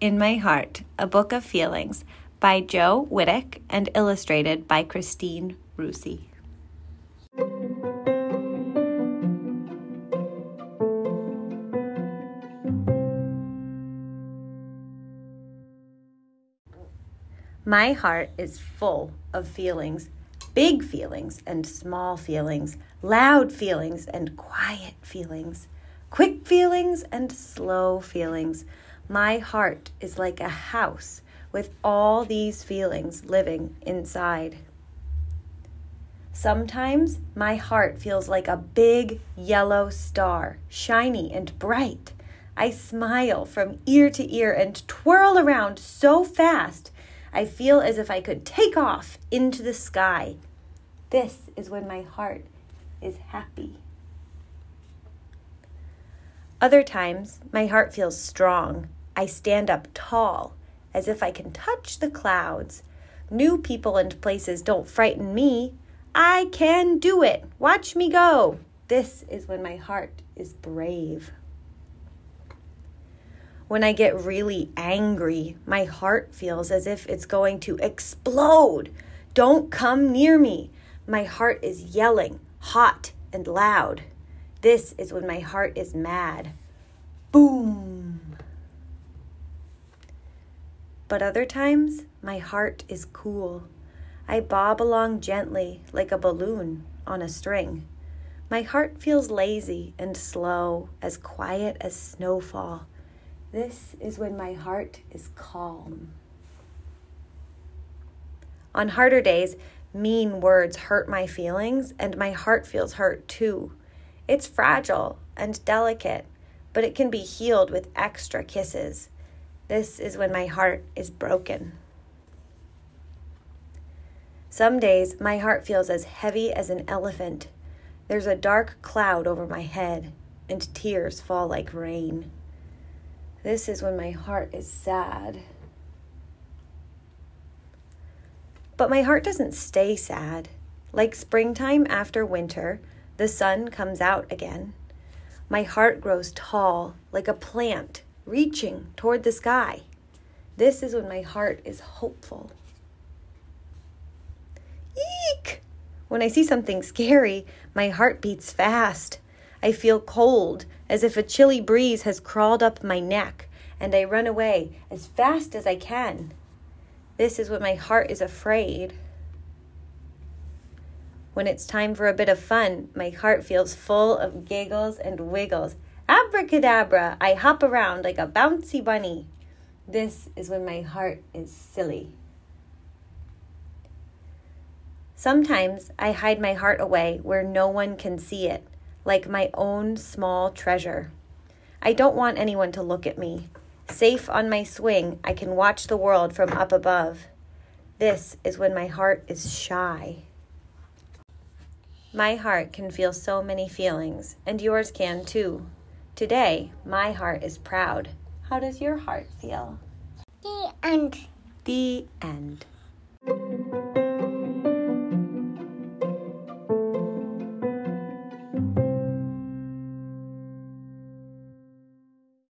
in My Heart, a book of feelings by Jo Witek and illustrated by Christine Roussey. My heart is full of feelings big feelings and small feelings, loud feelings and quiet feelings, quick feelings and slow feelings. My heart is like a house with all these feelings living inside. Sometimes my heart feels like a big yellow star, shiny and bright. I smile from ear to ear and twirl around so fast I feel as if I could take off into the sky. This is when my heart is happy. Other times, my heart feels strong. I stand up tall, as if I can touch the clouds. New people and places don't frighten me. I can do it. Watch me go. This is when my heart is brave. When I get really angry, my heart feels as if it's going to explode. Don't come near me. My heart is yelling, hot and loud. This is when my heart is mad. Boom. But other times, my heart is cool. I bob along gently like a balloon on a string. My heart feels lazy and slow, as quiet as snowfall. This is when my heart is calm. On harder days, mean words hurt my feelings, and my heart feels hurt too. It's fragile and delicate, but it can be healed with extra kisses. This is when my heart is broken. Some days, my heart feels as heavy as an elephant. There's a dark cloud over my head, and tears fall like rain. This is when my heart is sad. But my heart doesn't stay sad. Like springtime after winter, the sun comes out again. My heart grows tall, like a plant reaching toward the sky. This is when my heart is hopeful. Eek! When I see something scary, my heart beats fast. I feel cold, as if a chilly breeze has crawled up my neck, and I run away as fast as I can. This is when my heart is afraid. When it's time for a bit of fun, my heart feels full of giggles and wiggles. Abracadabra, I hop around like a bouncy bunny. This is when my heart is silly. Sometimes I hide my heart away where no one can see it like my own small treasure. I don't want anyone to look at me. Safe on my swing, I can watch the world from up above. This is when my heart is shy. My heart can feel so many feelings, and yours can too. Today, my heart is proud. How does your heart feel? The end. The end.